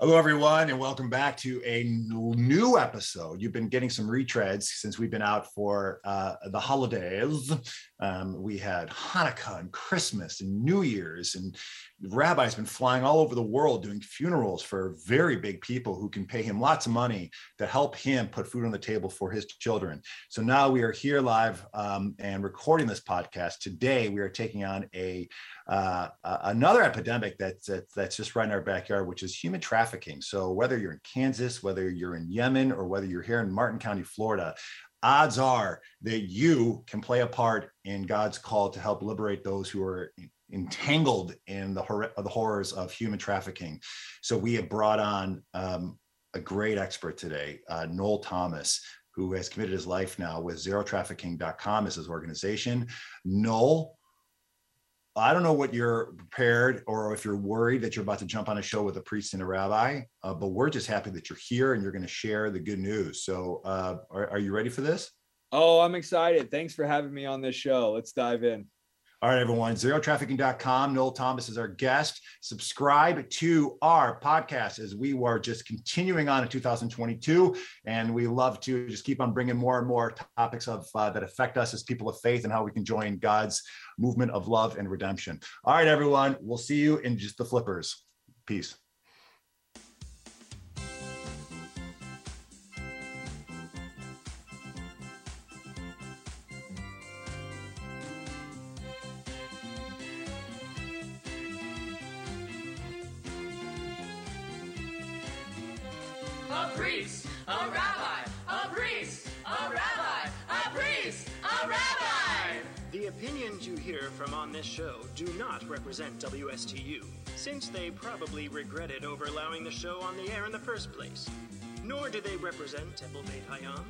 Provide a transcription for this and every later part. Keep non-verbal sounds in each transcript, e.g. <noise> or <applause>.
Hello, everyone, and welcome back to a new episode. You've been getting some retreads since we've been out for uh, the holidays. Um, we had Hanukkah and Christmas and New Year's, and rabbi's been flying all over the world doing funerals for very big people who can pay him lots of money to help him put food on the table for his children. So now we are here live um, and recording this podcast. Today, we are taking on a uh, another epidemic that's, that's that's just right in our backyard, which is human trafficking. So whether you're in Kansas, whether you're in Yemen, or whether you're here in Martin County, Florida, odds are that you can play a part in God's call to help liberate those who are entangled in the, hor- the horrors of human trafficking. So we have brought on um, a great expert today, uh, Noel Thomas, who has committed his life now with zerotrafficking.com as his organization. Noel, I don't know what you're prepared or if you're worried that you're about to jump on a show with a priest and a rabbi, uh, but we're just happy that you're here and you're going to share the good news. So, uh, are, are you ready for this? Oh, I'm excited. Thanks for having me on this show. Let's dive in. All right, everyone, zerotrafficking.com. Noel Thomas is our guest. Subscribe to our podcast as we were just continuing on in 2022. And we love to just keep on bringing more and more topics of uh, that affect us as people of faith and how we can join God's movement of love and redemption. All right, everyone, we'll see you in just the flippers. Peace. Priest, a rabbi, a priest, a rabbi, a priest, a rabbi. The opinions you hear from on this show do not represent WSTU, since they probably regretted over allowing the show on the air in the first place. Nor do they represent Temple Beit Hayam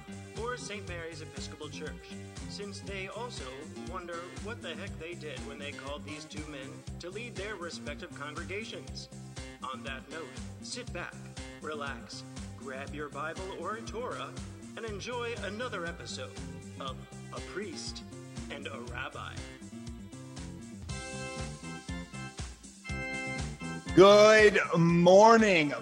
or St. Mary's Episcopal Church, since they also wonder what the heck they did when they called these two men to lead their respective congregations. On that note, sit back, relax, grab your Bible or a Torah, and enjoy another episode of A Priest and a Rabbi. Good morning,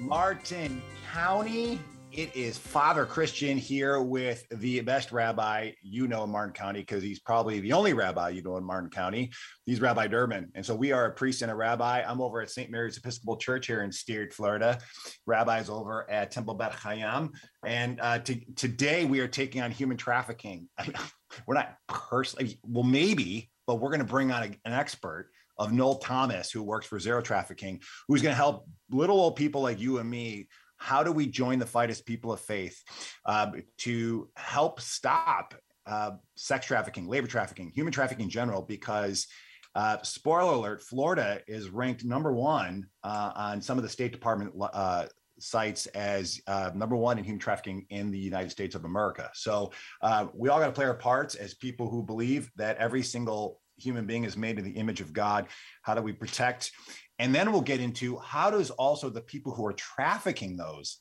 Martin County. It is Father Christian here with the best rabbi you know in Martin County because he's probably the only rabbi you know in Martin County. He's Rabbi Durbin. And so we are a priest and a rabbi. I'm over at St. Mary's Episcopal Church here in Stuart, Florida. Rabbi's over at Temple Beit Hayam. And uh, to, today we are taking on human trafficking. <laughs> we're not personally, well, maybe, but we're going to bring on a, an expert of Noel Thomas, who works for Zero Trafficking, who's going to help little old people like you and me how do we join the fight as people of faith uh, to help stop uh, sex trafficking, labor trafficking, human trafficking in general? Because uh, spoiler alert, Florida is ranked number one uh, on some of the State Department uh, sites as uh, number one in human trafficking in the United States of America. So uh, we all got to play our parts as people who believe that every single human being is made in the image of God. How do we protect and then we'll get into how does also the people who are trafficking those,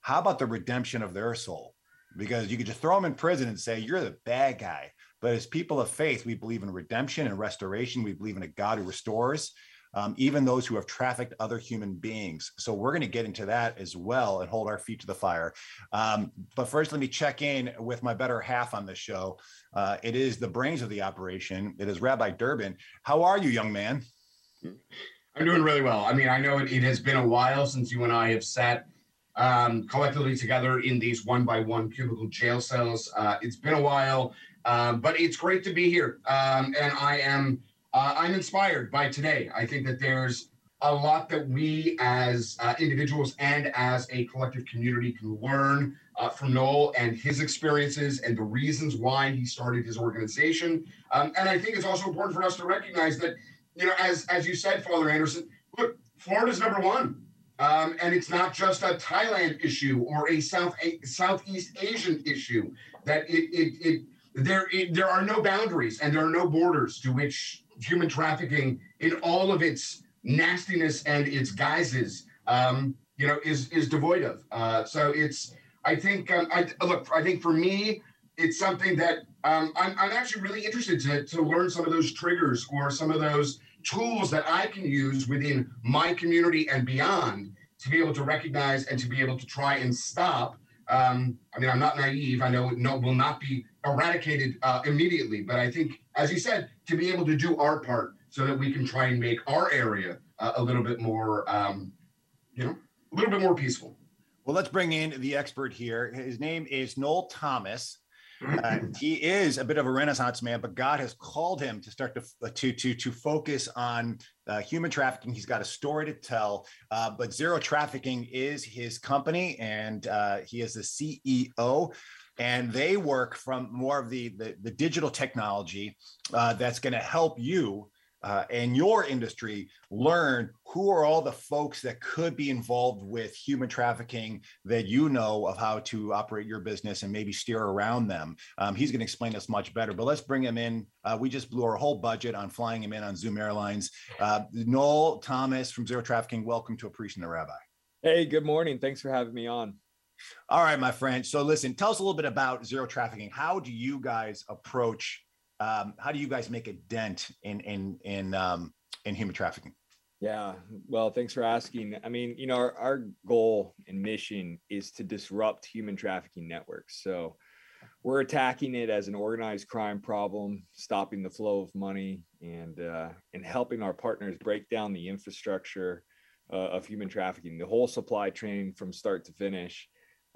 how about the redemption of their soul? Because you could just throw them in prison and say, you're the bad guy. But as people of faith, we believe in redemption and restoration. We believe in a God who restores, um, even those who have trafficked other human beings. So we're going to get into that as well and hold our feet to the fire. Um, but first, let me check in with my better half on this show. Uh, it is the brains of the operation. It is Rabbi Durbin. How are you, young man? I'm doing really well. I mean, I know it, it has been a while since you and I have sat um, collectively together in these one by one cubicle jail cells. Uh, it's been a while, uh, but it's great to be here. Um, and I am uh, I'm inspired by today. I think that there's a lot that we as uh, individuals and as a collective community can learn uh, from Noel and his experiences and the reasons why he started his organization. Um, and I think it's also important for us to recognize that you know, as as you said, Father Anderson, look, Florida's number one, um, and it's not just a Thailand issue or a South a, Southeast Asian issue. That it it, it there it, there are no boundaries and there are no borders to which human trafficking, in all of its nastiness and its guises, um, you know, is is devoid of. Uh, so it's I think um, I look. I think for me, it's something that um, I'm, I'm actually really interested to, to learn some of those triggers or some of those tools that I can use within my community and beyond to be able to recognize and to be able to try and stop. Um, I mean, I'm not naive. I know it no, will not be eradicated uh, immediately, but I think, as you said, to be able to do our part so that we can try and make our area uh, a little bit more, um, you know, a little bit more peaceful. Well, let's bring in the expert here. His name is Noel Thomas. Uh, <laughs> he is a bit of a renaissance man, but God has called him to start to uh, to to, to focus on uh, human trafficking. He's got a story to tell. Uh, but Zero Trafficking is his company, and uh, he is the CEO. And they work from more of the the, the digital technology uh, that's going to help you uh, and your industry learn who are all the folks that could be involved with human trafficking that you know of how to operate your business and maybe steer around them. Um, he's going to explain this much better, but let's bring him in. Uh, we just blew our whole budget on flying him in on Zoom Airlines. Uh, Noel Thomas from Zero Trafficking, welcome to A Priest and a Rabbi. Hey, good morning. Thanks for having me on. All right, my friend. So listen, tell us a little bit about Zero Trafficking. How do you guys approach um, how do you guys make a dent in in in um, in human trafficking? Yeah, well, thanks for asking. I mean, you know, our, our goal and mission is to disrupt human trafficking networks. So we're attacking it as an organized crime problem, stopping the flow of money, and uh, and helping our partners break down the infrastructure uh, of human trafficking, the whole supply chain from start to finish.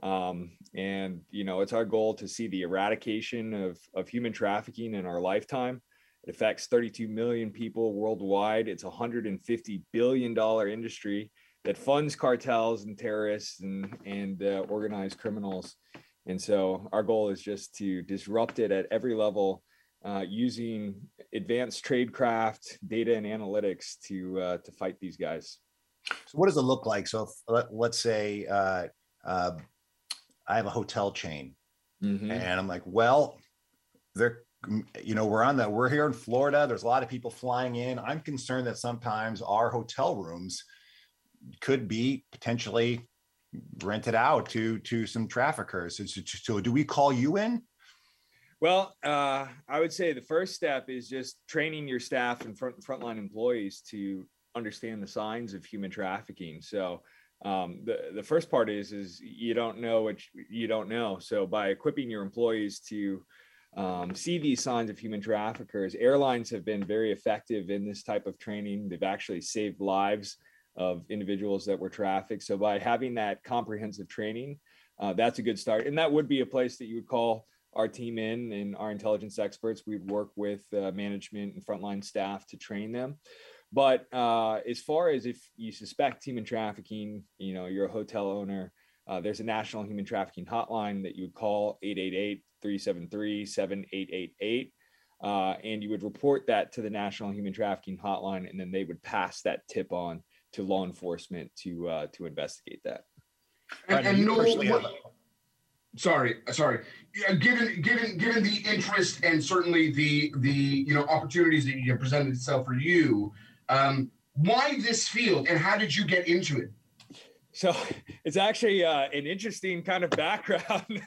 Um, and you know, it's our goal to see the eradication of of human trafficking in our lifetime. It affects 32 million people worldwide. It's a 150 billion dollar industry that funds cartels and terrorists and and uh, organized criminals. And so our goal is just to disrupt it at every level uh, using advanced tradecraft, data, and analytics to uh, to fight these guys. So, what does it look like? So, if, let, us say uh, uh, I have a hotel chain. Mm-hmm. And I'm like, well, they're, you know, we're on that, we're here in Florida. There's a lot of people flying in. I'm concerned that sometimes our hotel rooms could be potentially rented out to to some traffickers. So, so do we call you in? Well, uh, I would say the first step is just training your staff and front frontline employees to understand the signs of human trafficking. So um, the the first part is is you don't know what you, don't know. So by equipping your employees to um, see these signs of human traffickers, airlines have been very effective in this type of training. They've actually saved lives of individuals that were trafficked. So by having that comprehensive training, uh, that's a good start. And that would be a place that you would call our team in and our intelligence experts. We'd work with uh, management and frontline staff to train them. But uh, as far as if you suspect human trafficking, you know, you're a hotel owner, uh, there's a national human trafficking hotline that you would call 888 373 7888. Uh, and you would report that to the National Human Trafficking Hotline, and then they would pass that tip on to law enforcement to uh, to investigate that. And, and Noel, what, sorry, sorry. Given given given the interest and certainly the the you know opportunities that you have presented itself for you, um, why this field and how did you get into it? So it's actually uh, an interesting kind of <laughs> background.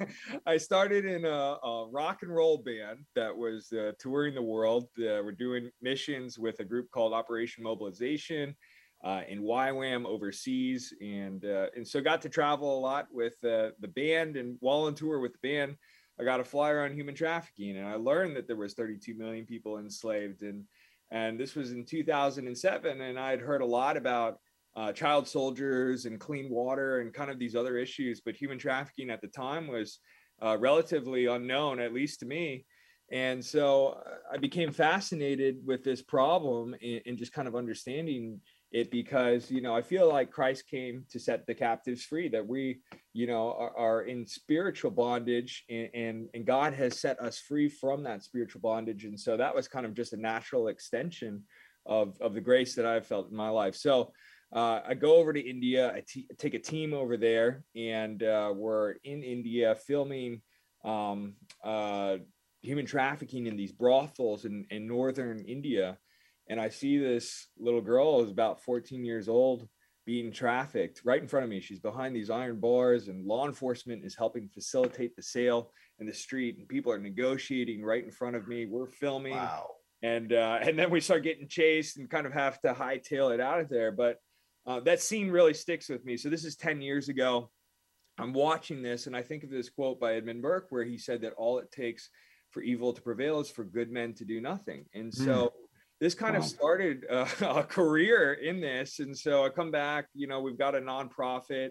I started in a, a, rock and roll band that was uh, touring the world. Uh, we're doing missions with a group called Operation Mobilization uh, in YWAM overseas, and uh, and so got to travel a lot with uh, the band. And while on tour with the band, I got a flyer on human trafficking, and I learned that there was 32 million people enslaved and and this was in 2007 and i'd heard a lot about uh, child soldiers and clean water and kind of these other issues but human trafficking at the time was uh, relatively unknown at least to me. And so uh, i became fascinated with this problem and, and just kind of understanding it because you know i feel like christ came to set the captives free that we you know are, are in spiritual bondage and, and, and god has set us free from that spiritual bondage. And so that was kind of just a natural extension of of the grace that i've felt in my life. So uh, i go over to india I t- take a team over there and uh, we're in india filming um, uh, human trafficking in these brothels in, in northern india and I see this little girl who's about 14 years old being trafficked right in front of me. She's behind these iron bars, and law enforcement is helping facilitate the sale in the street, and people are negotiating right in front of me. We're filming, wow. and uh, and then we start getting chased and kind of have to hightail it out of there. But uh, that scene really sticks with me. So this is 10 years ago. I'm watching this and I think of this quote by Edmund Burke where he said that all it takes for evil to prevail is for good men to do nothing. And so mm. This kind wow. of started uh, <laughs> a career in this. And so I come back, you know, we've got a nonprofit.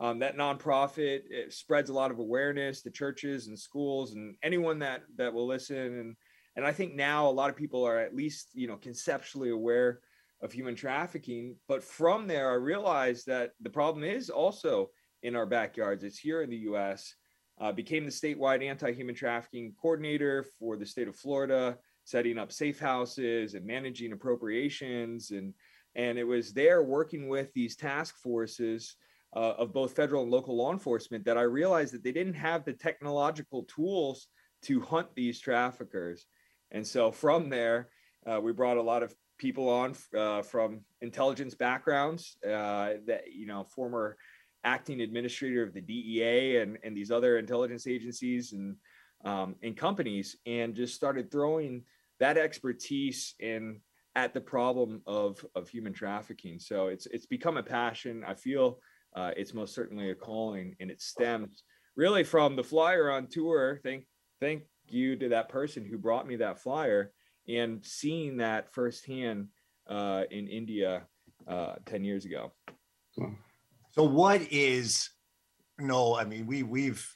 Um, that nonprofit spreads a lot of awareness to churches and schools and anyone that that will listen. And and I think now a lot of people are at least you know conceptually aware of human trafficking. But from there, I realized that the problem is also in our backyards. It's here in the U.S uh, became the statewide anti-human trafficking coordinator for the state of Florida, setting up safe houses and managing appropriations. And, and it was there working with these task forces uh, of both federal and local law enforcement that I realized that they didn't have the technological tools to hunt these traffickers. And so from there, uh, we brought a lot of people on uh, from intelligence backgrounds uh, that, you know, former acting administrator of the DEA and, and these other intelligence agencies and um, and companies, and just started throwing that expertise in at the problem of of human trafficking. So it's it's become a passion. I feel uh, it's most certainly a calling, and it stems really from the flyer on tour. Thank thank you to that person who brought me that flyer and seeing that firsthand uh, in India uh, ten years ago. So what is no? I mean, we we've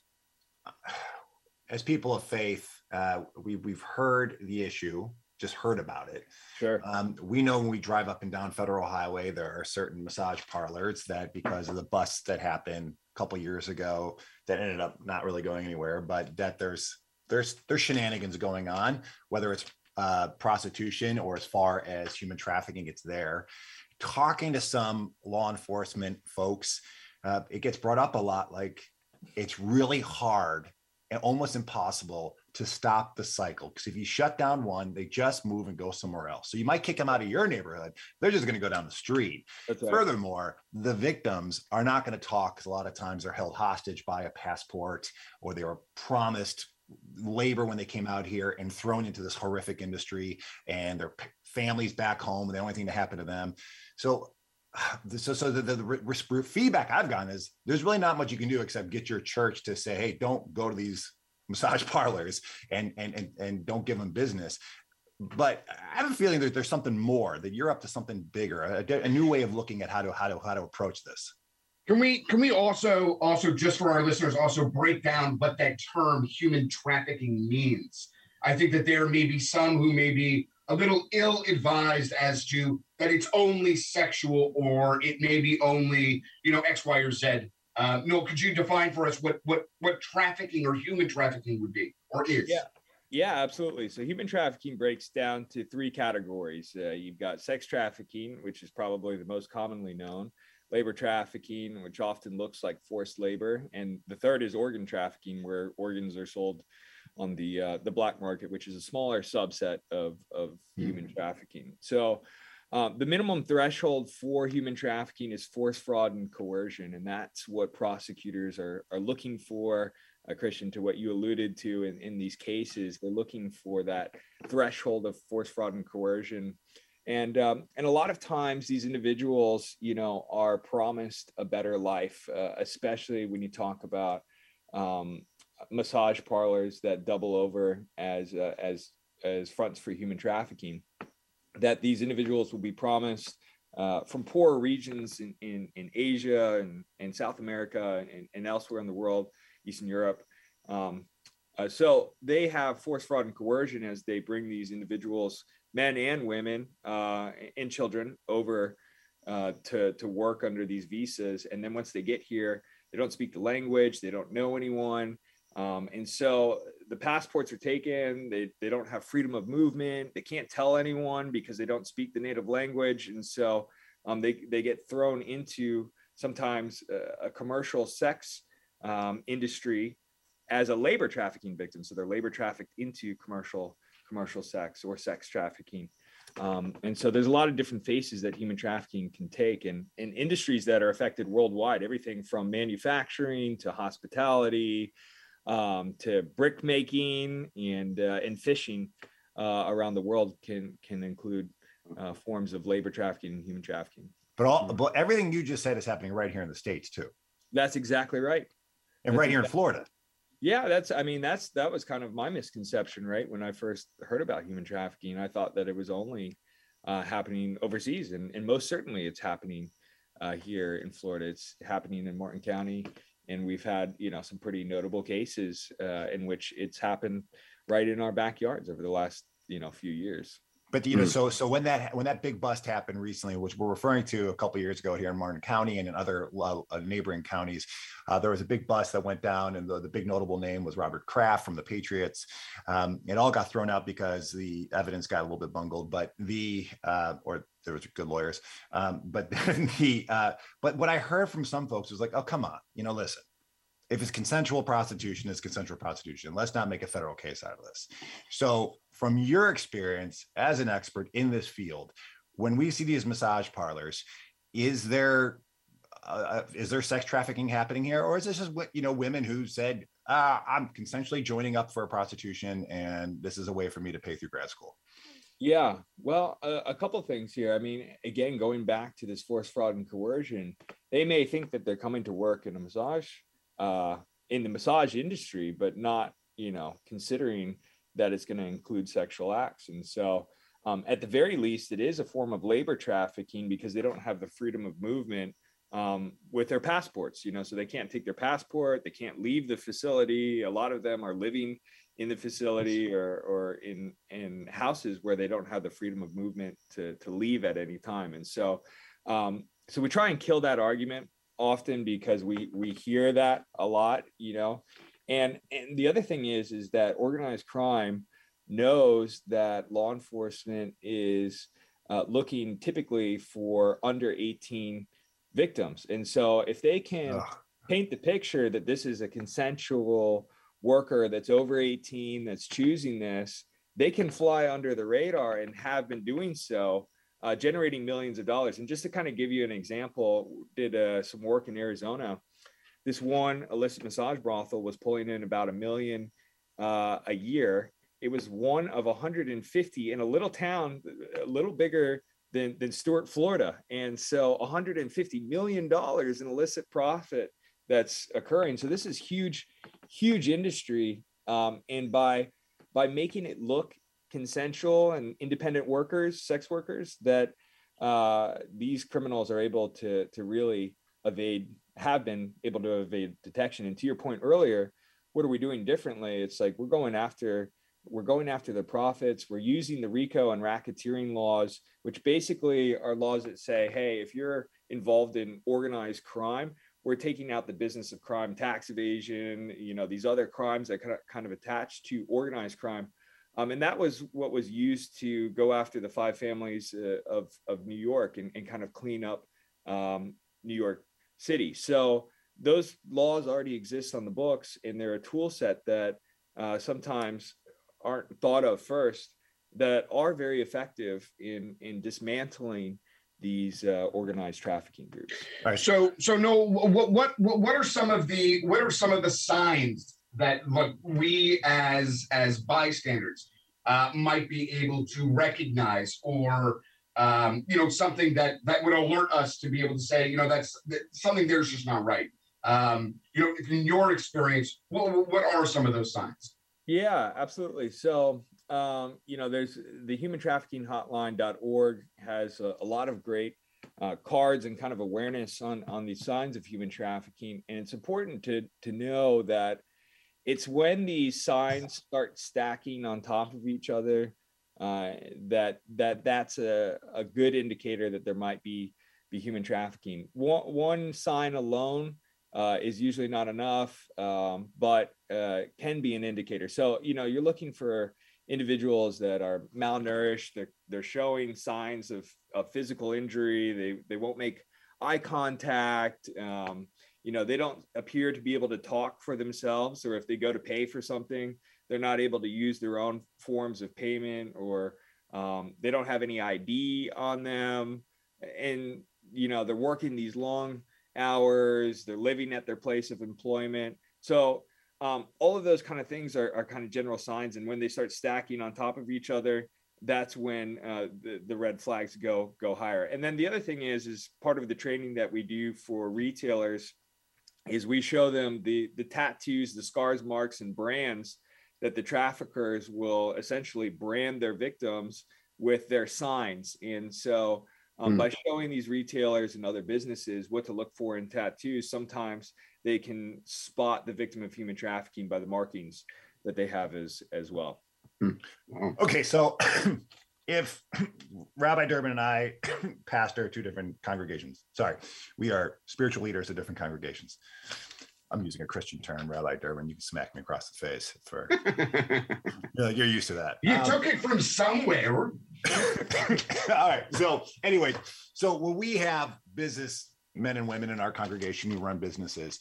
as people of faith, uh, we we've heard the issue, just heard about it. Sure. Um, we know when we drive up and down Federal Highway, there are certain massage parlors that, because of the busts that happened a couple years ago, that ended up not really going anywhere, but that there's there's there's shenanigans going on, whether it's uh, prostitution or as far as human trafficking, it's there talking to some law enforcement folks, uh, it gets brought up a lot. Like it's really hard almost impossible to stop the cycle because if you shut down one, they just move and go somewhere else. So you might kick them out of your neighborhood. They're just going to go down the street. Right. Furthermore, the victims are not going to talk because a lot of times they're held hostage by a passport or they were promised labor when they came out here and thrown into this horrific industry and their families back home. The only thing to happen to them. So, <sighs> so, so the, the, the feedback I've gotten is there's really not much you can do except get your church to say, hey, don't go to these <laughs> massage parlors and and and, and don't give them business. But I have a feeling that there's something more that you're up to something bigger, a, a new way of looking at how to how to how to approach this. Can we can we also also just for our listeners also break down what that term human trafficking means? I think that there may be some who may be a little ill advised as to that it's only sexual or it may be only you know X, Y, or Z. Uh, Noel, could you define for us what what what trafficking or human trafficking would be or is? Yeah. Yeah, absolutely. So human trafficking breaks down to three categories. Uh, you've got sex trafficking, which is probably the most commonly known labor trafficking, which often looks like forced labor, and the third is organ trafficking, where organs are sold on the uh, the black market, which is a smaller subset of of mm-hmm. human trafficking. So. Um, the minimum threshold for human trafficking is force, fraud, and coercion, and that's what prosecutors are are looking for. Uh, Christian, to what you alluded to in, in these cases, they're looking for that threshold of force, fraud, and coercion and um, and a lot of times these individuals you know are promised a better life uh, especially when you talk about um, massage parlors that double over as uh, as as fronts for human trafficking that these individuals will be promised uh, from poor regions in, in, in Asia and, and South America and, and elsewhere in the world, Eastern Europe. Um, uh, so they have force, fraud, and coercion as they bring these individuals men and women uh, and children over uh, to to work under these visas. And then once they get here, they don't speak the language, they don't know anyone, um, and so the passports are taken. They they don't have freedom of movement. They can't tell anyone because they don't speak the native language, and so um, they they get thrown into sometimes a, a commercial sex um, industry as a labor trafficking victim. So they're labor trafficked into commercial commercial sex or sex trafficking. Um, and so there's a lot of different faces that human trafficking can take and in industries that are affected worldwide, everything from manufacturing to hospitality um, to brick making and, uh, and fishing uh, around the world can, can include uh, forms of labor trafficking and human trafficking. But all but everything you just said is happening right here in the states too, That's exactly right. and That's right here in Florida. Yeah, that's I mean that's that was kind of my misconception, right? When I first heard about human trafficking, I thought that it was only uh, happening overseas, and, and most certainly it's happening uh, here in Florida. It's happening in Martin County, and we've had you know some pretty notable cases uh, in which it's happened right in our backyards over the last you know few years. But you know, Mm. so so when that when that big bust happened recently, which we're referring to a couple years ago here in Martin County and in other uh, uh, neighboring counties, uh, there was a big bust that went down, and the, the big notable name was Robert Kraft from the Patriots. Um, it all got thrown out because the evidence got a little bit bungled, but the uh, or there was good lawyers, um, but <laughs> the uh, but what I heard from some folks was like, oh come on, you know, listen. If it's consensual prostitution, it's consensual prostitution. Let's not make a federal case out of this. So, from your experience as an expert in this field, when we see these massage parlors, is there uh, is there sex trafficking happening here, or is this just what you know women who said, ah, "I'm consensually joining up for a prostitution, and this is a way for me to pay through grad school"? Yeah, well, a, a couple things here. I mean, again, going back to this force, fraud, and coercion, they may think that they're coming to work in a massage, uh, in the massage industry, but not, you know, considering that it's going to include sexual acts. And so, um, at the very least, it is a form of labor trafficking because they don't have the freedom of movement um, with their passports. You know, so they can't take their passport, they can't leave the facility. A lot of them are living in the facility or or in in houses where they don't have the freedom of movement to to leave at any time and so um so we try and kill that argument often because we we hear that a lot you know and and the other thing is is that organized crime knows that law enforcement is uh, looking typically for under 18 victims and so if they can Ugh. paint the picture that this is a consensual worker that's over 18 that's choosing this they can fly under the radar and have been doing so uh, generating millions of dollars and just to kind of give you an example did uh, some work in arizona this one illicit massage brothel was pulling in about a million uh, a year it was one of 150 in a little town a little bigger than, than Stuart, Florida. And so 150 million dollars in illicit profit that's occurring. So this is huge, huge industry. Um, and by by making it look consensual and independent workers, sex workers, that uh, these criminals are able to to really evade, have been able to evade detection. And to your point earlier, what are we doing differently? It's like we're going after we're going after the profits. We're using the RICO and racketeering laws, which basically are laws that say, hey, if you're involved in organized crime, we're taking out the business of crime, tax evasion, you know, these other crimes that kind of, attach to organized crime. Um, and that was what was used to go after the five families uh, of, of New York and, and kind of clean up um, New York City. So those laws already exist on the books, and they're a tool set that uh, sometimes aren't thought of first that are very effective in in dismantling these uh, organized trafficking groups. All right. So, so Noel, what, what, what, what are some of the, what are some of the signs that look we as as bystanders uh, might be able to recognize, or um, you know, something that that would alert us to be able to say, you know, that's that something there's just not right. Um, you know, in your experience, what what are some of those signs? Yeah, absolutely. So, um, you know, there's the human trafficking hotline.org has a, a lot of great uh, cards and kind of awareness on, on these signs of human trafficking. And it's important to, to know that it's when these signs start stacking on top of each other uh, that that that's a, a good indicator that there might be be human trafficking. One, one sign alone uh, is usually not enough, um, but uh, can be an indicator. So, you know, you're looking for individuals that are malnourished. They're, they're showing signs of, of physical injury. They, they won't make eye contact. Um, you know, they don't appear to be able to talk for themselves, or if they go to pay for something, they're not able to use their own forms of payment, or um, they don't have any ID on them. And, you know, they're working these long hours, they're living at their place of employment. So, um, all of those kind of things are, are kind of general signs. And when they start stacking on top of each other, that's when uh, the, the red flags go go higher. And then the other thing is is part of the training that we do for retailers is we show them the the tattoos, the scars, marks, and brands that the traffickers will essentially brand their victims with their signs. And so um, mm. by showing these retailers and other businesses what to look for in tattoos, sometimes they can spot the victim of human trafficking by the markings that they have as as well. Mm. Okay, so <clears throat> if <clears throat> Rabbi Durbin and I <clears throat> pastor two different congregations, sorry, we are spiritual leaders of different congregations. I'm using a Christian term, Rabbi Durbin. You can smack me across the face for <laughs> you're used to that. You um, took it from somewhere. <laughs> all right. So, anyway, so when we have business men and women in our congregation who run businesses,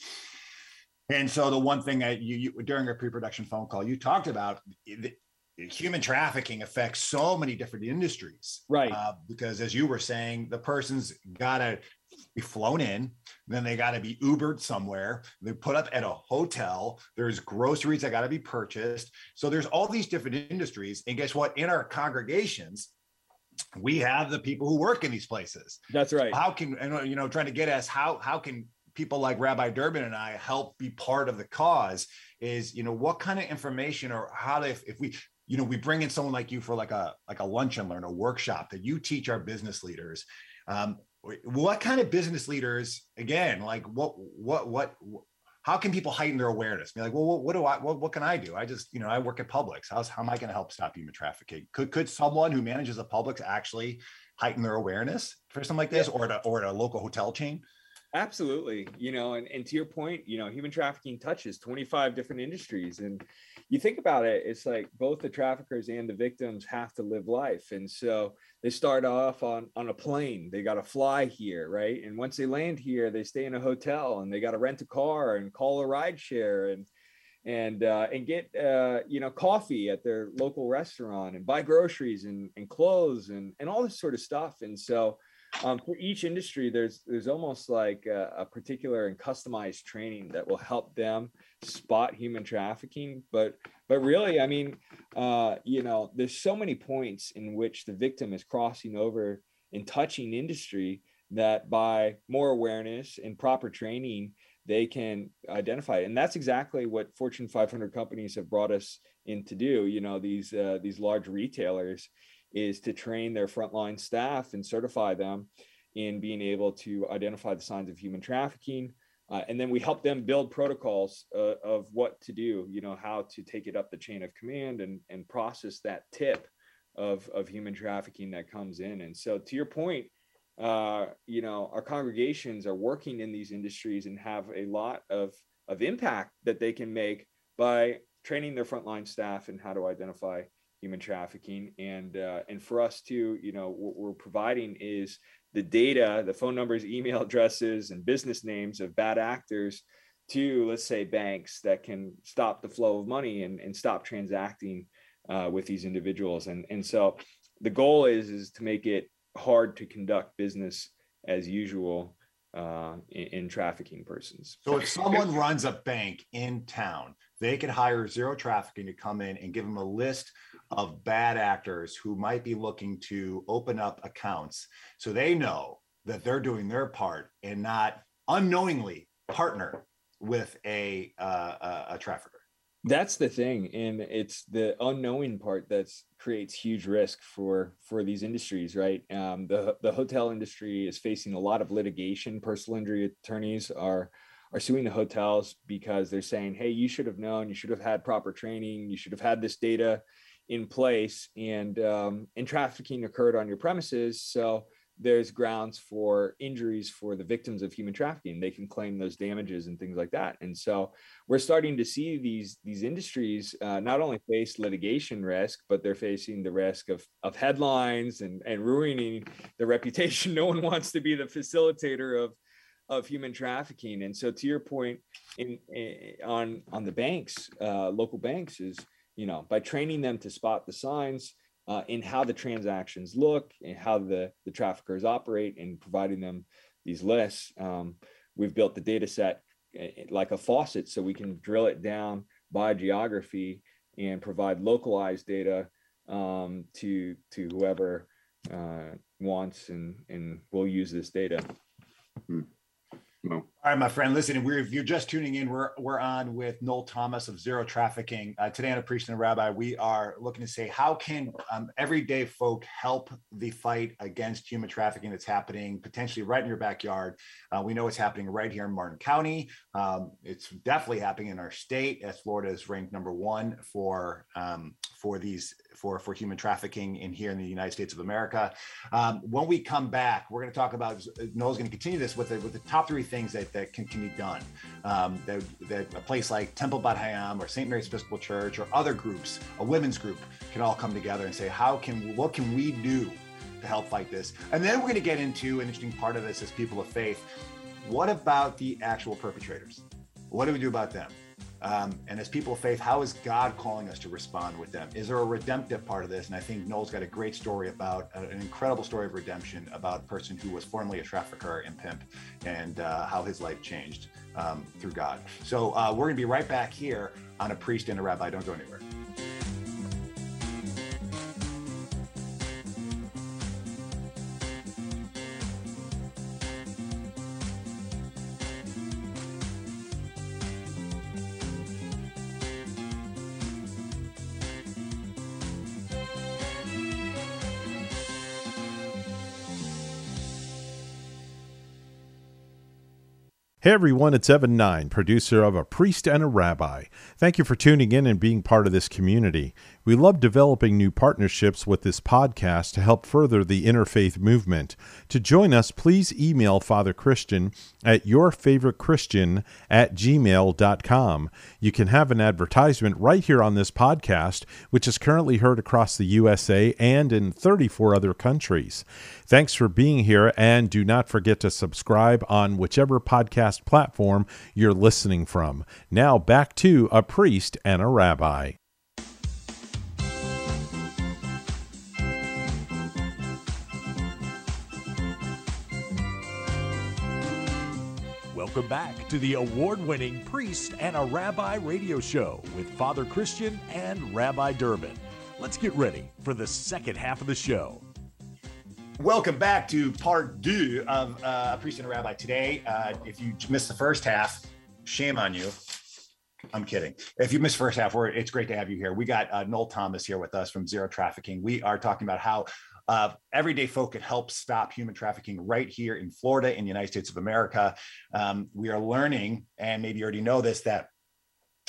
and so the one thing that you, you during a pre-production phone call you talked about the, human trafficking affects so many different industries, right? Uh, because as you were saying, the person's got to be flown in, then they got to be Ubered somewhere. They put up at a hotel. There's groceries that got to be purchased. So there's all these different industries. And guess what? In our congregations, we have the people who work in these places. That's right. How can you know trying to get us how how can people like Rabbi Durbin and I help be part of the cause is you know what kind of information or how to if, if we you know we bring in someone like you for like a like a lunch and learn a workshop that you teach our business leaders um, what kind of business leaders again like what what what how can people heighten their awareness? Be like well what, what do i what, what can i do? I just you know i work at publix. How's how am i going to help stop human trafficking? Could could someone who manages a publix actually heighten their awareness for something like this yeah. or at a, or at a local hotel chain Absolutely. You know, and, and to your point, you know, human trafficking touches 25 different industries. And you think about it, it's like both the traffickers and the victims have to live life. And so they start off on, on a plane, they got to fly here, right? And once they land here, they stay in a hotel and they got to rent a car and call a ride share and and uh, and get uh, you know coffee at their local restaurant and buy groceries and, and clothes and, and all this sort of stuff. And so um, for each industry there's there's almost like a, a, particular and customized training that will help them spot human trafficking. But but really i mean uh, you know there's so many points in which the victim is crossing over and touching industry that by more awareness and proper training they can identify it. And that's exactly what fortune 500 companies have brought us in to do you know these uh, these large retailers is to train their frontline staff and certify them in being able to identify the signs of human trafficking. Uh, and then we help them build protocols uh, of what to do, you know, how to take it up the chain of command and, and process that tip of, of human trafficking that comes in. And so, to your point, uh, you know, our congregations are working in these industries and have a lot of, of impact that they can make by training their frontline staff and how to identify human trafficking and uh, and for us too you know what we're providing is the data the phone numbers <laughs> email addresses and business names of bad actors to let's say banks that can stop the flow of money and, and stop transacting uh, with these individuals and and so the goal is is to make it hard to conduct business as usual uh, in, in, trafficking persons. So if someone runs a bank in town, they could hire zero trafficking to come in and give them a list of bad actors who might be looking to open up accounts so they know that they're doing their part and not unknowingly partner with a uh, a, trafficker. That's the thing and it's the unknowing part that creates huge risk for for these industries right? Um, the the hotel industry is facing a lot of litigation. Personal injury attorneys are are suing the hotels because they're saying hey you should have known. You should have had proper training. You should have had this data in place and um, and trafficking occurred on your premises so there's grounds for injuries for the victims of human trafficking. They can claim those damages and things like that. And so we're starting to see these these industries uh, not only face litigation risk but they're facing the risk of of headlines and and ruining the reputation. <laughs> No one wants to be the facilitator of of human trafficking. And so to your point in, in on on the banks uh, local banks is you know, by training them to spot the signs uh, in how the transactions look and how the, the traffickers operate and providing them these lists, um, we've built the data set eh, eh, like a faucet so we can drill it down by geography and provide localized data um, to to whoever uh, wants and and will use this data. All right, my friend. Listen, we're, if you're just tuning in, we're we're on with Noel Thomas of Zero Trafficking. Uh, today on a Priest and a Rabbi, we are looking to say how can um, everyday folk help the fight against human trafficking that's happening potentially right in your backyard. Uh, we know it's happening right here in Martin County. Um, it's definitely happening in our state, as Florida is ranked number one for um, for these for for human trafficking in here in the United States of America. Um, when we come back, we're going to talk about Noel's going to continue this with the, with the top three things that, that can, can be done. Um, that, that a place like Temple Beit Hayam or St. Mary's Episcopal Church or other groups, a women's group, can all come together and say, how can what can we do to help fight this? And then we're going to get into an interesting part of this as people of faith. What about the actual perpetrators? What do we do about them? Um, and as people of faith, how is God calling us to respond with them? Is there a redemptive part of this? And I think Noel's got a great story about uh, an incredible story of redemption about a person who was formerly a trafficker and pimp and uh, how his life changed um, through God. So uh, we're going to be right back here on A Priest and a Rabbi. Don't go anywhere. Hey everyone, it's Evan Nine, producer of A Priest and a Rabbi. Thank you for tuning in and being part of this community. We love developing new partnerships with this podcast to help further the interfaith movement. To join us, please email Father Christian at yourfavoritechristian at gmail.com. You can have an advertisement right here on this podcast, which is currently heard across the USA and in 34 other countries. Thanks for being here, and do not forget to subscribe on whichever podcast platform you're listening from. Now back to A Priest and a Rabbi. Welcome back to the award winning Priest and a Rabbi radio show with Father Christian and Rabbi Durbin. Let's get ready for the second half of the show. Welcome back to part two of uh, Priest and a Rabbi. Today, uh, if you missed the first half, shame on you. I'm kidding. If you missed first half, it's great to have you here. We got uh, Noel Thomas here with us from Zero Trafficking. We are talking about how uh, everyday folk can help stop human trafficking right here in Florida, in the United States of America. Um, we are learning, and maybe you already know this, that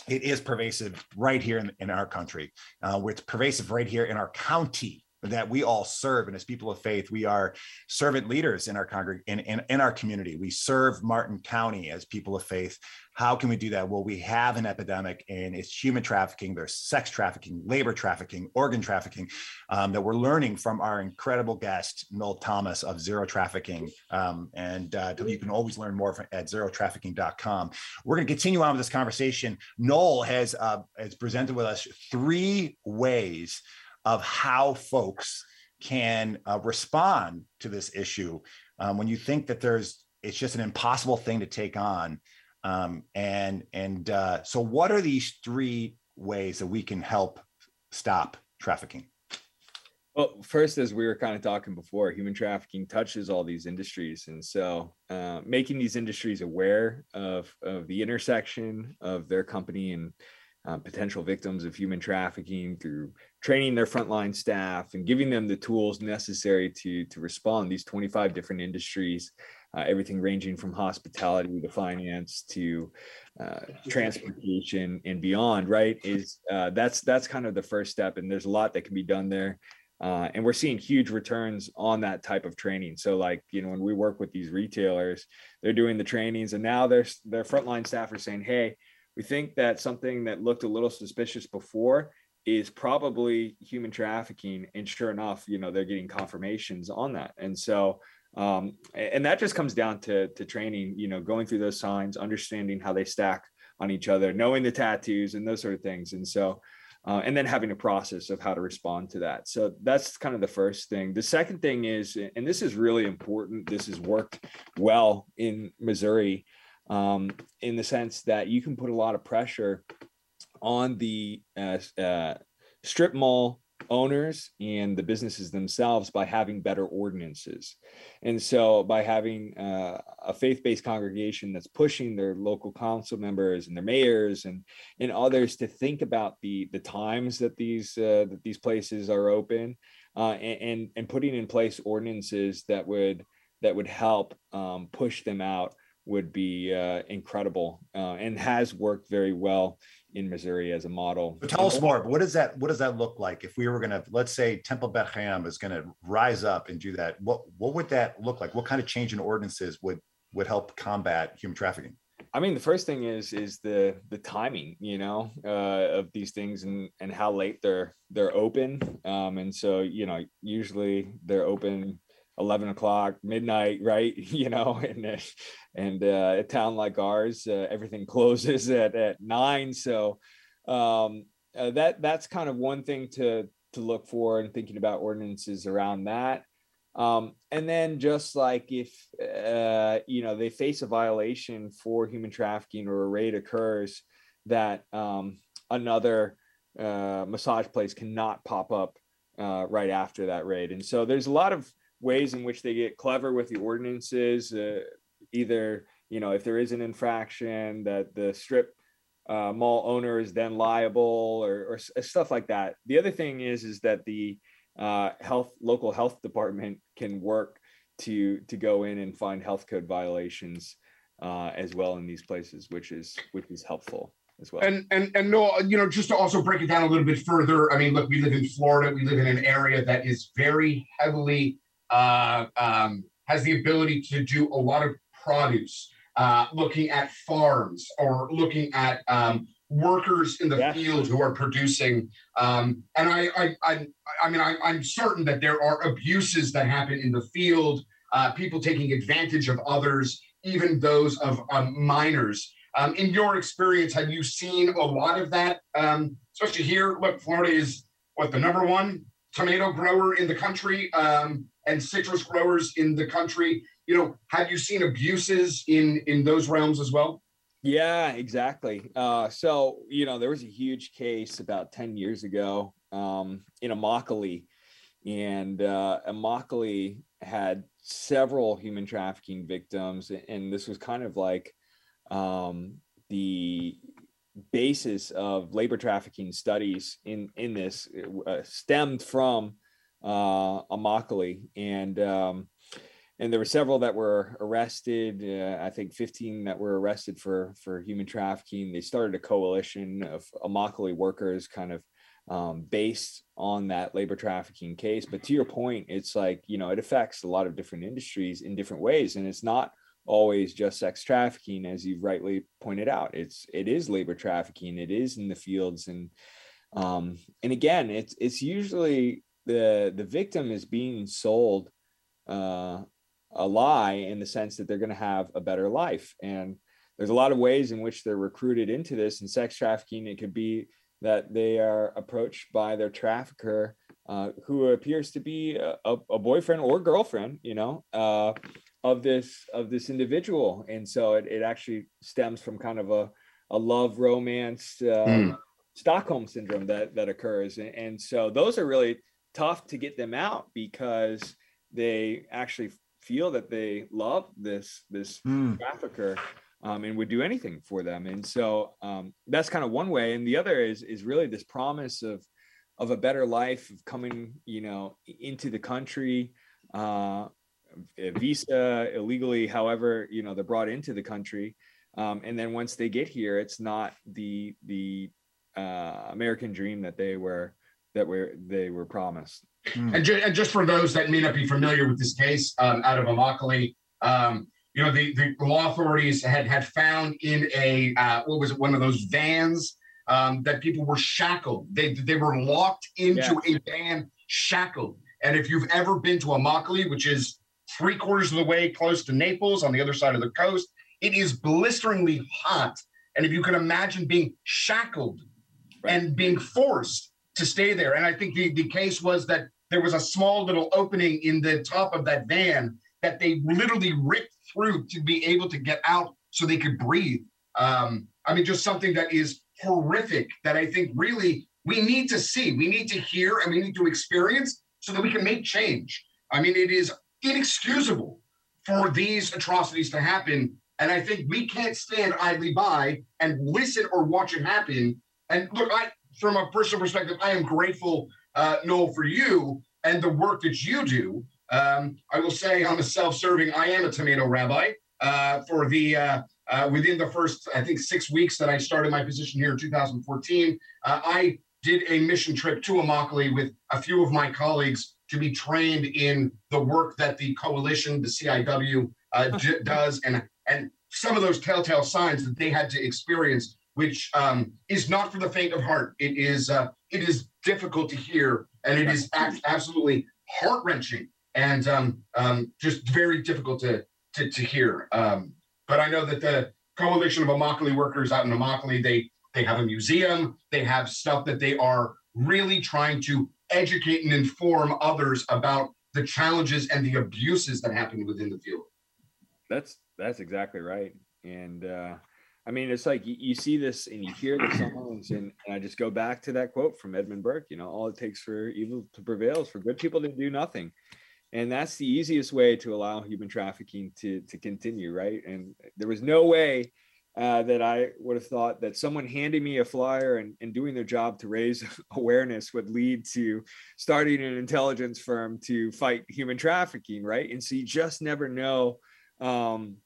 it is pervasive right here in, in our country. Uh, it's pervasive right here in our county that we all serve and as people of faith we are servant leaders in our congreg in, in, in our community. We serve martin county as people of faith. How can we do that? Well we have an epidemic and it's human trafficking there's sex trafficking labor trafficking organ trafficking um, that we're learning from our incredible guest noel thomas of zero trafficking. Um, and uh, you can always learn more from, at zerotrafficking.com we're going to continue on with this conversation. Noel has uh, has presented with us three ways of how folks can uh, respond to this issue um, when you think that there's it's just an impossible thing to take on um, and and uh, so what are these three ways that we can help stop trafficking? Well first as we were kind of talking before human trafficking touches all these industries and so uh, making these industries aware of of the intersection of their company and uh, potential victims of human trafficking through training their frontline staff and giving them the tools necessary to to respond. These 25 different industries uh, everything ranging from hospitality to finance to uh, transportation and beyond right is uh, that's that's kind of the first step and there's a lot that can be done there. Uh, and we're seeing huge returns on that type of training. So like you know when we work with these retailers they're doing the trainings and now their their frontline staff are saying hey we think that something that looked a little suspicious before is probably human trafficking and sure enough you know they're getting confirmations on that. And so um, and that just comes down to to training you know going through those signs understanding how they stack on each other knowing the tattoos and those sort of things. And so uh, and then having a process of how to respond to that. So that's kind of the first thing. The second thing is and this is really important this has worked well in missouri um, in the sense that you can put a lot of pressure on the uh, uh, strip mall owners and the businesses themselves by having better ordinances. And so by having uh, a faith-based congregation that's pushing their local council members and their mayors and and others to think about the the times that these uh, that these places are open uh, and, and, and putting in place ordinances that would that would help um, push them out would be uh, incredible uh, and has worked very well in Missouri as a model. But tell us more. What does that What does that look like? If we were going to, let's say, Temple Beit Hayam is going to rise up and do that, what what would that look like? What kind of change in ordinances would would help combat human trafficking? I mean, the first thing is is the the timing, you know, uh, of these things and and how late they're they're open. Um, and so you know, usually they're open 11 o'clock midnight right? <laughs> You know and uh, and uh, a town like ours uh, everything <laughs> closes at, at nine. So um, uh, that that's kind of one thing to to look for and thinking about ordinances around that. Um, and then just like if uh, you know they face a violation for human trafficking or a raid occurs that um, another uh, massage place cannot pop up right after that raid. And so there's a lot of ways in which they get clever with the ordinances. Uh, either you know if there is an infraction that the strip uh, mall owner is then liable or, or, uh, stuff like that. The other thing is is that the uh, health local health department can work to to go in and find health code violations uh, as well in these places, which is which is helpful as well. And and and no, you know, just to also break it down a little bit further. I mean, look, we live in Florida. We live in an area that is very heavily uh, um, has the ability to do a lot of produce, uh, looking at farms or looking at um, workers in the yeah. field who are producing. Um, and I, I, I, I mean, I, am certain that there are abuses that happen in the field, uh, people taking advantage of others, even those of um, minors. Um, in your experience, have you seen a lot of that? Um, especially here, look, Florida is what the number one tomato grower in the country. Um, and citrus growers in the country. You know, have you seen abuses in in those realms as well? Yeah, exactly. Uh, so you know, there was a huge case about ten years ago um, in Immokalee, and uh, Immokalee had several human trafficking victims, and this was kind of like um, the basis of labor trafficking studies in in this uh, stemmed from uh, Immokalee, and um, and there were several that were arrested. Uh, I think 15 that were arrested for for human trafficking. They started a coalition of Immokalee workers, kind of um, based on that labor trafficking case. But to your point, it's like you know it affects a lot of different industries in different ways, and it's not always just sex trafficking, as you've rightly pointed out. It's it is labor trafficking. It is in the fields and um, and again, it's it's usually the the victim is being sold uh, a lie in the sense that they're going to have a better life and there's a lot of ways in which they're recruited into this and sex trafficking it could be that they are approached by their trafficker uh, who appears to be a, a, boyfriend or girlfriend you know uh, of this of this individual and so it, it actually stems from kind of a, a love romance mm. stockholm syndrome that that occurs and, and so those are really tough to get them out because they actually feel that they love this this mm. trafficker um, and would do anything for them. And so um, that's kind of one way. And the other is is really this promise of of a better life of coming, you know, into the country, uh, visa illegally, however, you know, they're brought into the country. Um, and then once they get here, it's not the the uh, American dream that they were that were they were promised. Mm. And, ju- and, just for those that may not be familiar with this case um, out of Immokalee, um, you know, the, the law authorities had had found in a uh, what was it, one of those vans um, that people were shackled. They they were locked into yeah. a van, shackled. And if you've ever been to Immokalee, which is three quarters of the way close to Naples on the other side of the coast, it is blisteringly hot. And if you can imagine being shackled right. and being forced to stay there. And I think the, the case was that there was a small little opening in the top of that van that they literally ripped through to be able to get out so they could breathe. Um, I mean, just something that is horrific that I think really we need to see, we need to hear, and we need to experience so that we can make change. I mean, it is inexcusable for these atrocities to happen. And I think we can't stand idly by and listen or watch it happen. And look, I, from a personal perspective, I am grateful, uh, Noel, for you and the work that you do. Um, I will say, I'm a self-serving. I am a tomato rabbi uh, for the uh, uh, within the first, I think, six weeks that I started my position here in 2014. Uh, I did a mission trip to Immokalee with a few of my colleagues to be trained in the work that the coalition, the CIW, uh, d- does, and and some of those telltale signs that they had to experience, which um, is not for the faint of heart. It is uh, it is difficult to hear, and it is a- absolutely heart wrenching and um, um, just very difficult to to, to hear. Um, but I know that the coalition of Immokalee workers out in Immokalee, they they have a museum, they have stuff that they are really trying to educate and inform others about the challenges and the abuses that happen within the field. That's that's exactly right. And uh, I mean, it's like you, you see this and you hear the songs, and, and I just go back to that quote from Edmund Burke. You know, all it takes for evil to prevail is for good people to do nothing, and that's the easiest way to allow human trafficking to to continue, right? And there was no way uh, that I would have thought that someone handing me a flyer and, and doing their job to raise <laughs> awareness would lead to starting an intelligence firm to fight human trafficking, right? And so you just never know. Um,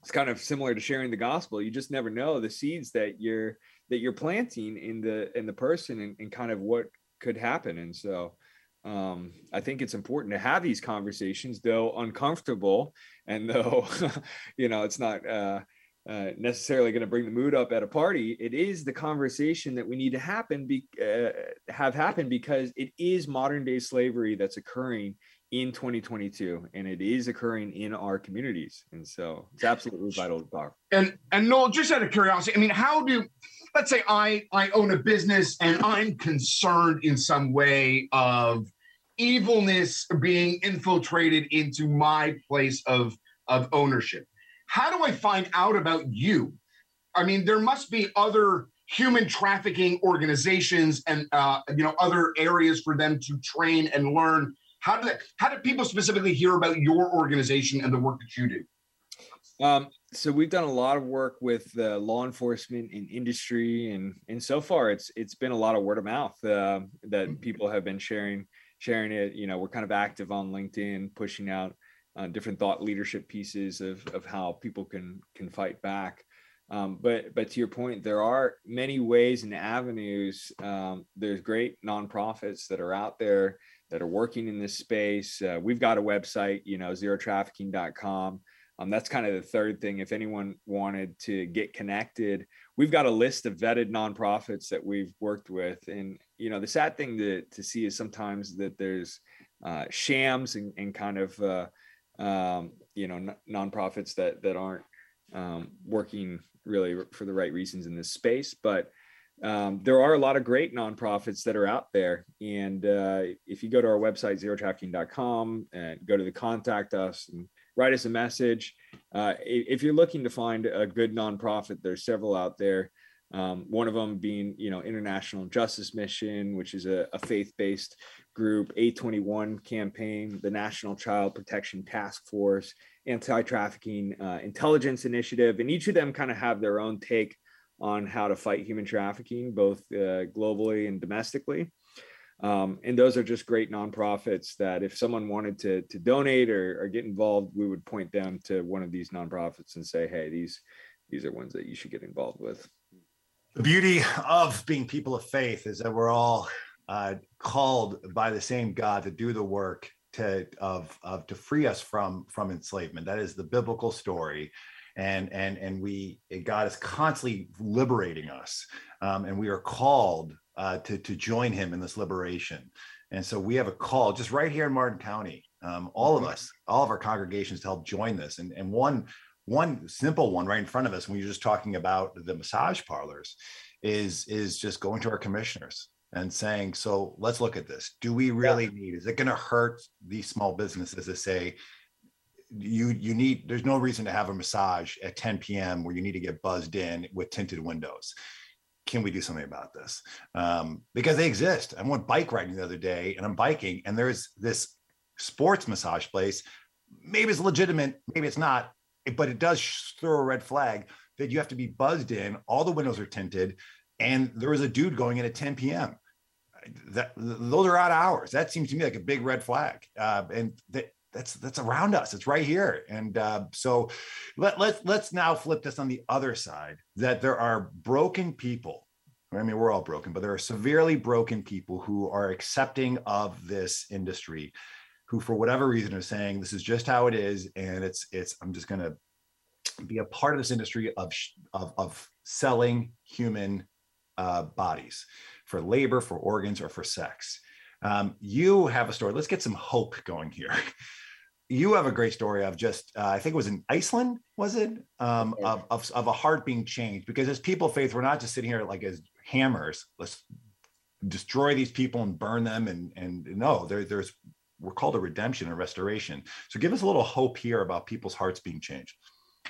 it's kind of similar to sharing the gospel. You just never know the seeds that you're that you're planting in the in the person and, and kind of what could happen. And so um, I think it's important to have these conversations, though uncomfortable, and though <laughs> you know it's not uh, uh, necessarily going to bring the mood up at a party. It is the conversation that we need to happen, be, uh, have happen because it is modern day slavery that's occurring in 2022, and it is occurring in our communities, and so it's absolutely vital to talk. And and Noel, just out of curiosity, I mean, how do let's say I I own a business and I'm concerned in some way of evilness being infiltrated into my place of of ownership. How do I find out about you? I mean, there must be other human trafficking organizations and uh, you know other areas for them to train and learn. How do how do people specifically hear about your organization and the work that you do? Um, so we've done a lot of work with uh, law enforcement and industry, and and so far it's it's been a lot of word of mouth uh, that people have been sharing sharing it. You know, we're kind of active on LinkedIn, pushing out uh, different thought leadership pieces of of how people can can fight back. Um, but but to your point, there are many ways and avenues. Um, there's great nonprofits that are out there that are working in this space. Uh, we've got a website, you know, zerotrafficking.com. Um, that's kind of the third thing. If anyone wanted to get connected, we've got a list of vetted nonprofits that we've worked with. And, you know, the sad thing to, to see is sometimes that there's uh, shams and, and kind of, uh, um, you know, n- nonprofits that, that aren't um, working really for the right reasons in this space. But um, there are a lot of great nonprofits that are out there. And uh, if you go to our website, zerotrafficking.com, and go to the contact us and write us a message. Uh, if you're looking to find a good nonprofit, there's several out there. Um, one of them being, you know, International Justice Mission, which is a, a faith-based group, A21 campaign, the National Child Protection Task Force, Anti-Trafficking uh, Intelligence Initiative, and each of them kind of have their own take on how to fight human trafficking, both uh, globally and domestically. Um, and those are just great nonprofits that if someone wanted to, to donate or, or, get involved, we would point them to one of these nonprofits and say, hey, these, these are ones that you should get involved with. The beauty of being people of faith is that we're all uh, called by the same God to do the work to of, of to free us from from enslavement. That is the biblical story and and and we God is constantly liberating us, um, and we are called uh, to to join Him in this liberation. And so we have a call just right here in Martin County, um, all of us, all of our congregations to help join this. And and one one simple one right in front of us when you're just talking about the massage parlors is is just going to our commissioners and saying so let's look at this do we really yeah. need is it going to hurt these small businesses to say you you need there's no reason to have a massage at 10 p.m where you need to get buzzed in with tinted windows can we do something about this? Um, because they exist. I went bike riding the other day and I'm biking, and there's this sports massage place. Maybe it's legitimate, maybe it's not, but it does throw a red flag that you have to be buzzed in. All the windows are tinted, and there was a dude going in at 10 p.m. That those are odd hours. That seems to me like a big red flag. Uh, and that that's that's around us. It's right here. And uh, so let let's let's now flip this on the other side. That there are broken people. I mean, we're all broken, but there are severely broken people who are accepting of this industry, who for whatever reason are saying this is just how it is, and it's it's I'm just gonna be a part of this industry of of, of selling human uh, bodies for labor, for organs, or for sex. Um, you have a story. Let's get some hope going here. <laughs> You have a great story of just, uh, I think it was in Iceland, was it? Um, of, of, of a heart being changed because as people of faith, we're not just sitting here like as hammers. Let's destroy these people and burn them. And, and no, there, there's, we're called a redemption and restoration. So give us a little hope here about people's hearts being changed.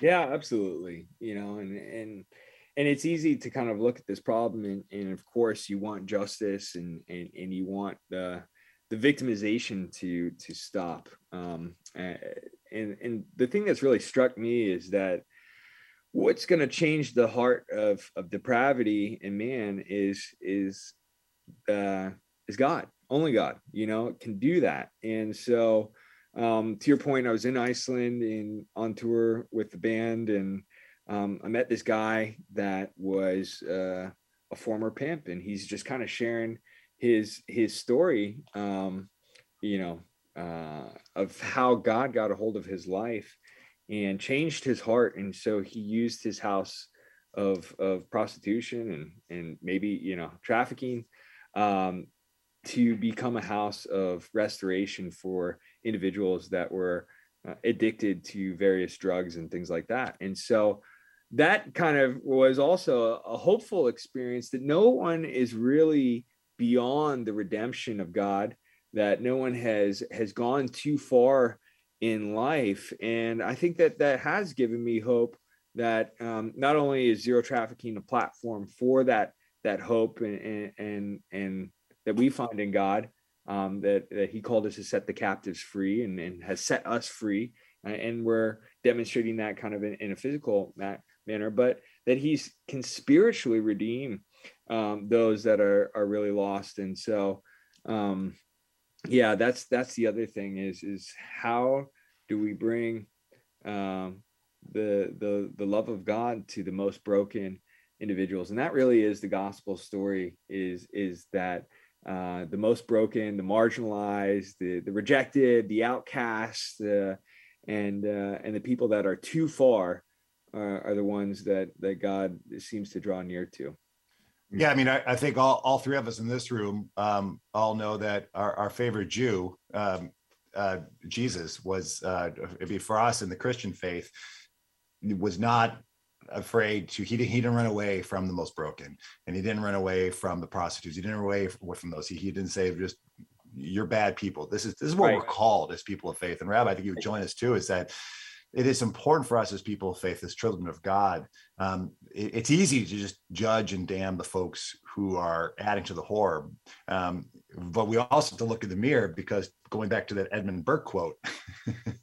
Yeah, absolutely. You know, and, and, and it's easy to kind of look at this problem and, and of course you want justice and, and and you want the the victimization to to stop. Um and and the thing that's really struck me is that what's going to change the heart of of depravity in man is is uh is god only god you know can do that. And so um to your point i was in iceland and on tour with the band and um, I met this guy that was uh, a former pimp, and he's just kind of sharing his his story, um, you know, uh, of how God got a hold of his life and changed his heart, and so he used his house of of prostitution and and maybe you know trafficking um, to become a house of restoration for individuals that were uh, addicted to various drugs and things like that, and so that kind of was also a, hopeful experience that no one is really beyond the redemption of God, that no one has has gone too far in life, and I think that that has given me hope that um, not only is zero trafficking a platform for that that hope and and and that we find in God, um, that that He called us to set the captives free and, and has set us free, and we're demonstrating that kind of in, in a physical manner, but that he can spiritually redeem um, those that are are really lost. And so, um, yeah, that's that's the other thing is is how do we bring um, the the the love of God to the most broken individuals, and that really is the gospel story. Is is that uh, the most broken, the marginalized, the the rejected, the outcast, uh, and uh, and the people that are too far are, are the ones that that God seems to draw near to. Yeah, I mean, I, I think all, all three of us in this room um, all know that our, our favorite Jew, um, uh, Jesus, was uh, for us in the Christian faith, was not afraid to he, he didn't run away from the most broken and he didn't run away from the prostitutes he didn't run away from those he, he didn't say just you're bad people this is this is what right. we're called as people of faith and rabbi i think you would join us too is that it is important for us as people of faith, as children of God. Um, it, it's easy to just judge and damn the folks who are adding to the horror. Um, but we also have to look in the mirror because going back to that Edmund Burke quote,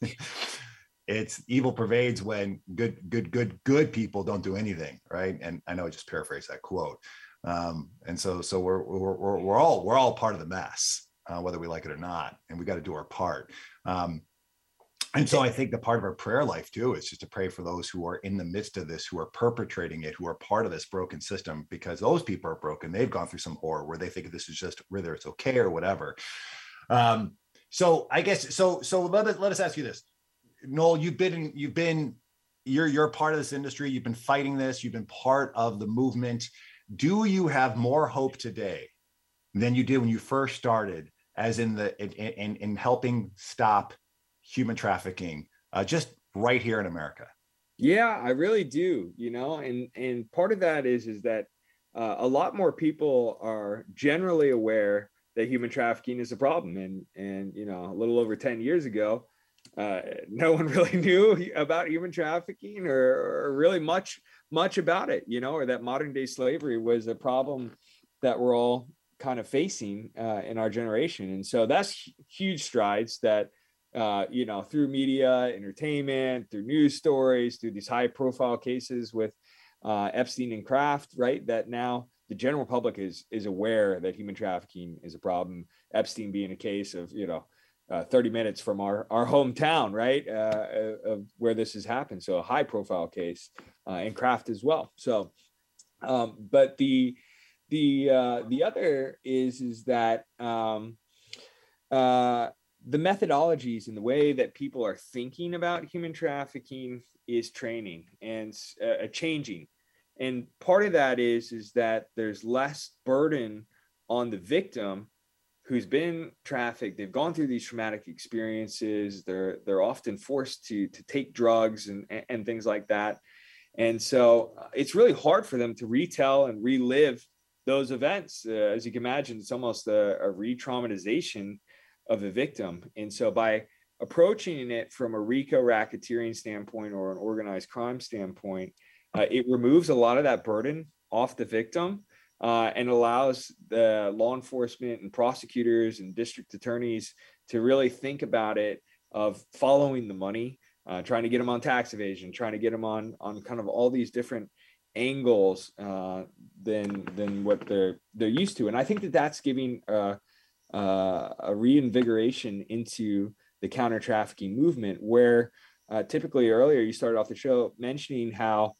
<laughs> it's evil pervades when good, good, good, good people don't do anything, right? And I know I just paraphrased that quote. Um, and so, so we're, we're, we're, we're all, we're all part of the mess, uh, whether we like it or not, and we got to do our part. Um, and so I think the part of our prayer life too is just to pray for those who are in the midst of this, who are perpetrating it, who are part of this broken system, because those people are broken. They've gone through some horror where they think this is just whether it's okay or whatever. Um, so I guess so. So let us let us ask you this, Noel. You've been you've been you're you're part of this industry. You've been fighting this. You've been part of the movement. Do you have more hope today than you did when you first started, as in the in in, in helping stop human trafficking uh, just right here in America? Yeah, I really do. You know, and and part of that is is that uh, a lot more people are generally aware that human trafficking is a problem, and and you know, a little over ten years ago, uh, <laughs> no one really knew about human trafficking or, or really much much about it, you know, or that modern day slavery was a problem that we're all kind of facing uh, in our generation. And so that's huge strides that, uh, you know, through media, entertainment, through news stories, through these high profile cases with uh, Epstein and Kraft, right? That now the general public is is aware that human trafficking is a problem. Epstein being a case of, you know, uh, 30 minutes from our, our hometown, right, uh, of where this has happened. So a high profile case, uh, and Kraft as well. So, um, but the the uh, the other is is that um, uh, the methodologies and the way that people are thinking about human trafficking is training and uh, changing, and part of that is is that there's less burden on the victim who's been trafficked. They've gone through these traumatic experiences. They're they're often forced to to take drugs and and things like that. And so uh, it's really hard for them to retell and relive those events. Uh, as you can imagine it's almost a, a re-traumatization of the victim and so by approaching it from a rico racketeering standpoint or an organized crime standpoint uh, it removes a lot of that burden off the victim uh, and allows the law enforcement and prosecutors and district attorneys to really think about it of following the money, uh, trying to get them on tax evasion, trying to get them on on kind of all these different angles uh, than than what they're they're used to. And I think that that's giving uh, a reinvigoration into the counter trafficking movement, where uh, typically earlier you started off the show mentioning how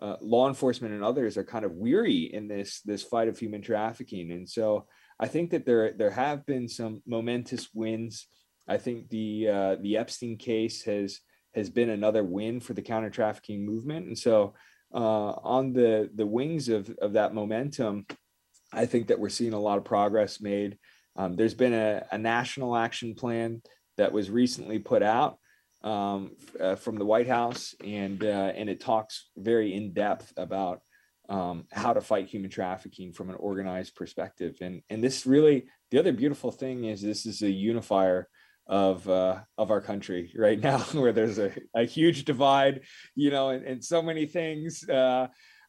uh, law enforcement and others are kind of weary in this this fight of human trafficking. And so i think that there there have been some momentous wins. I think the uh, the epstein case has has been another win for the counter trafficking movement. And so uh, on the the wings of of that momentum i think that we're seeing a lot of progress made um, there's been a, a national action plan that was recently put out um, uh, from the White House, and uh, and it talks very in depth about um, how to fight human trafficking from an organized perspective. And and this really the other beautiful thing is this is a unifier of uh, of our country <laughs> right now, where there's a, a huge divide, you know, and, and so many things. Uh,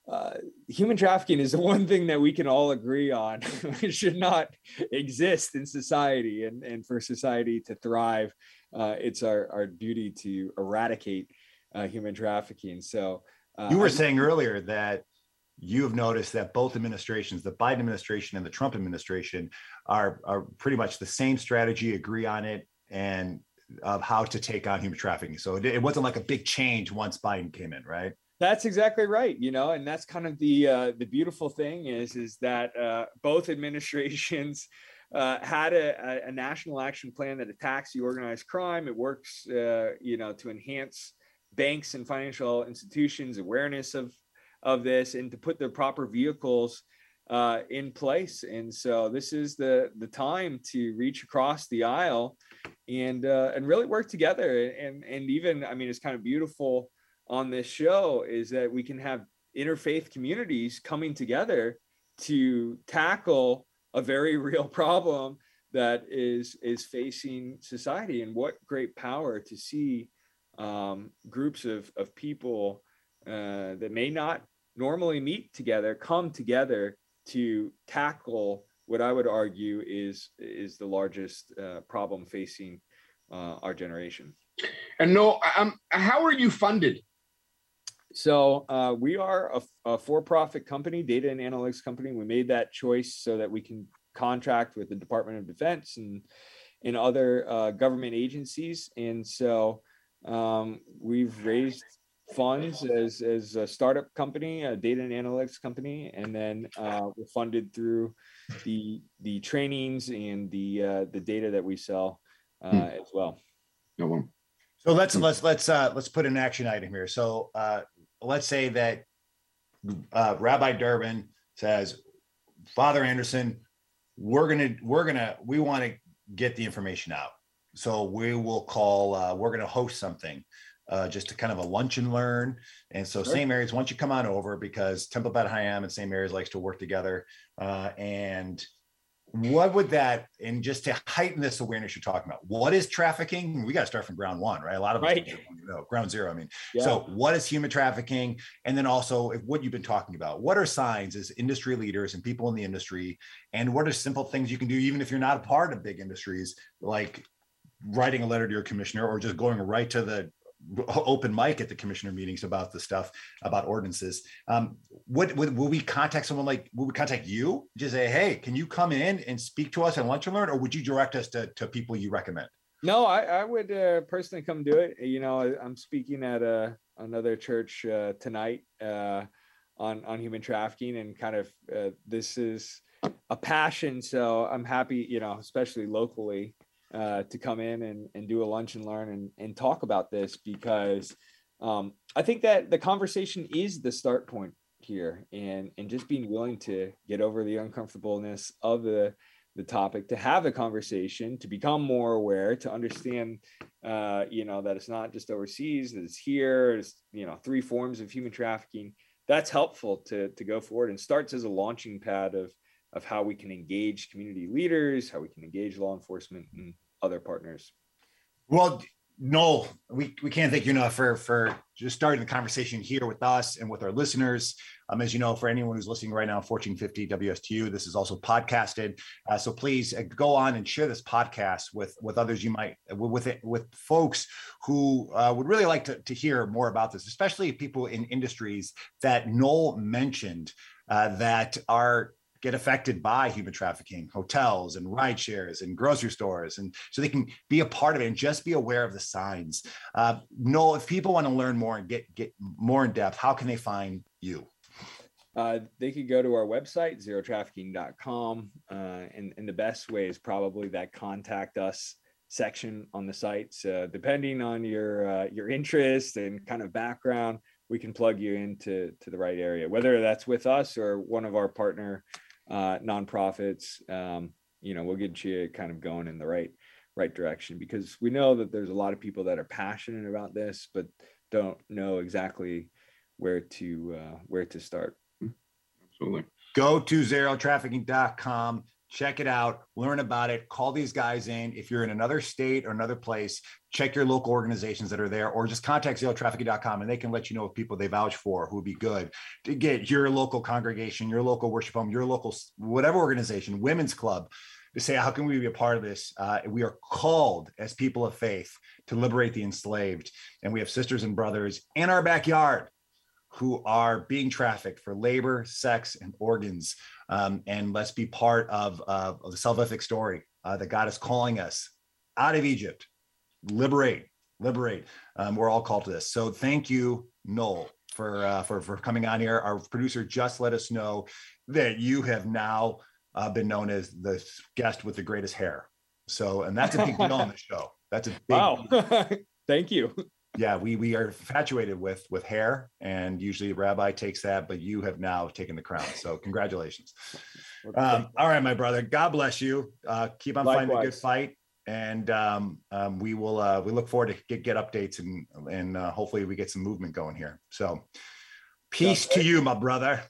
uh, human trafficking is the <laughs> one thing that we can all agree on. <laughs> it should not exist in society, and, and for society to thrive, uh, it's our, our duty to eradicate uh, human trafficking. So uh, you were I, saying earlier that you have noticed that both administrations, the Biden administration and the Trump administration, are are pretty much the same strategy, agree on it, and of how to take on human trafficking. So it, it wasn't like a big change once Biden came in, right? That's exactly right. You know, and that's kind of the uh, the beautiful thing is is that uh, both administrations <laughs> uh, had a, a, national action plan that attacks the organized crime. It works, uh, you know, to enhance banks and financial institutions awareness of of this and to put the proper vehicles uh, in place. And so this is the the time to reach across the aisle and uh, and really work together. And and even I mean, it's kind of beautiful on this show is that we can have interfaith communities coming together to tackle a very <laughs> real problem that is is facing society and what great power to see um, groups of, of people uh, that may not normally meet together come together to tackle what I would argue is is the largest uh, problem facing uh, our generation. And no, um, how are you funded? So uh, we are a, a, for-profit company, data and analytics company. We made that choice so that we can contract with the Department of Defense and and other uh, government agencies. And so um, we've raised funds as as a startup company, a data and analytics company, and then uh, we're funded through the the trainings and the uh, the data that we sell uh, hmm. as well. Noel. So let's let's let's uh, let's put an action item here. So uh, let's say that uh, Rabbi Durbin says, Father Anderson, we're gonna we're gonna we want to get the information out. So we will call. Uh, we're gonna host something. Uh, just to kind of a lunch and learn. And so sure. St. Mary's, once you come on over, because Temple Beit Hayam and St. Mary's likes to work together. Uh, and what would that and just to heighten this awareness you're talking about what is trafficking? We got to start from ground one right? A lot of us Right. don't know, ground zero i mean. Yeah. so what is human trafficking? And then also if- what you've been talking about what are signs as industry leaders and people in the industry? And what are simple things you can do even if you're not a part of big industries like writing a letter to your commissioner or just going right to the open mic at the commissioner meetings about the stuff about ordinances um what would will we contact someone like will we contact you just say hey can you come in and speak to us and lunch and learn or would you direct us to, to people you recommend No, I, I would uh, personally come do it. You know, I'm speaking at a, another church uh, tonight uh, on on human trafficking, and kind of uh, this is a passion. So I'm happy, you know, especially locally, uh, to come in and, and do a lunch and learn and, and talk about this because um, I think that the conversation is the start point here, and and just being willing to get over the uncomfortableness of the the topic to have a conversation to become more aware to understand uh, you know that it's not just overseas that it's here it's you know three forms of human trafficking. That's helpful to to go forward and starts as a launching pad of of how we can engage community leaders how we can engage law enforcement and other partners. Well no we, we can't thank you enough for for just starting the conversation here with us and with our listeners. Um, as you know for anyone who's listening right now 1450 wstu this is also podcasted. Uh, so please uh, go on and share this podcast with with others you might with it with folks who uh, would really like to, to hear more about this especially people in industries that noel mentioned uh, that are get affected by human trafficking, hotels and ride shares and grocery stores. And so they can be a part of it and just be aware of the signs. Uh, Noel, if people want to learn more and get, get more in depth, how can they find you? uh, they could go to our website zerotrafficking.com uh, and, and the best way is probably that contact us section on the site so depending on your uh, your interest and kind of background we can plug you into to the right area whether that's with us or one of our partner uh, nonprofits um, you know we'll get you kind of going in the right right direction because we know that there's a lot of people that are passionate about this but don't know exactly where to uh, where to start. Absolutely. Go to zerotrafficking.com, check it out, learn about it, call these guys in. If you're in another state or another place, check your local organizations that are there, or just contact zerotrafficking.com and they can let you know of people they vouch for who would be good to get your local congregation, your local worship home, your local whatever organization, women's club. To say, how can we be a part of this? Uh, we are called as people of faith to liberate the enslaved. And we have sisters and brothers in our backyard who are being trafficked for labor, sex, and organs. Um, and let's be part of, uh, of the salvific story uh, that God is calling us out of Egypt. Liberate, liberate. Um, we're all called to this. So thank you, Noel, for, uh, for, for coming on here. Our producer just let us know that you have now uh, been known as the guest with the greatest hair. So, and that's a big deal on the <laughs> show. That's a big wow <laughs> thank you yeah we we are infatuated with with hair and usually rabbi takes that but you have now taken the crown. So congratulations. Um, all right my brother god bless you. Uh, keep on fighting a good fight and um, um, we will uh, we look forward to get get updates and and uh, hopefully we get some movement going here. So peace to you my brother.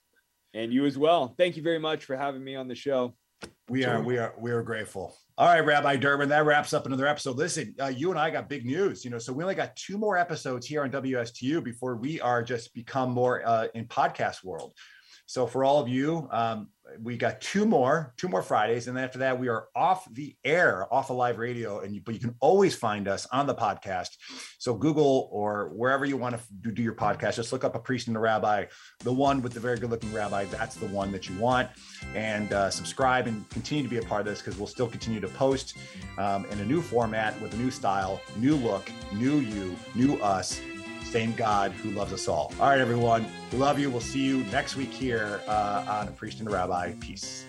And you as well. Thank you very much for having me on the show. We are we are we are grateful all right rabbi durbin that wraps up another episode. Listen uh, you and i got big news you know so we only got two more episodes here on wstu before we are just become more uh, in podcast world. So for all of you um, we got two more two more fridays and then after that we are off the air off of live radio and you, but you can always find us on the podcast. So google or wherever you want to do, your podcast just look up a priest and a rabbi the one with the very good looking rabbi that's the one that you want. And uh, subscribe and continue to be a part of this because we'll still continue to post um, in a new format with a new style new look new you new us same God who loves us all. All right, everyone. We love you. We'll see you next week here uh, on A Priest and a Rabbi. Peace.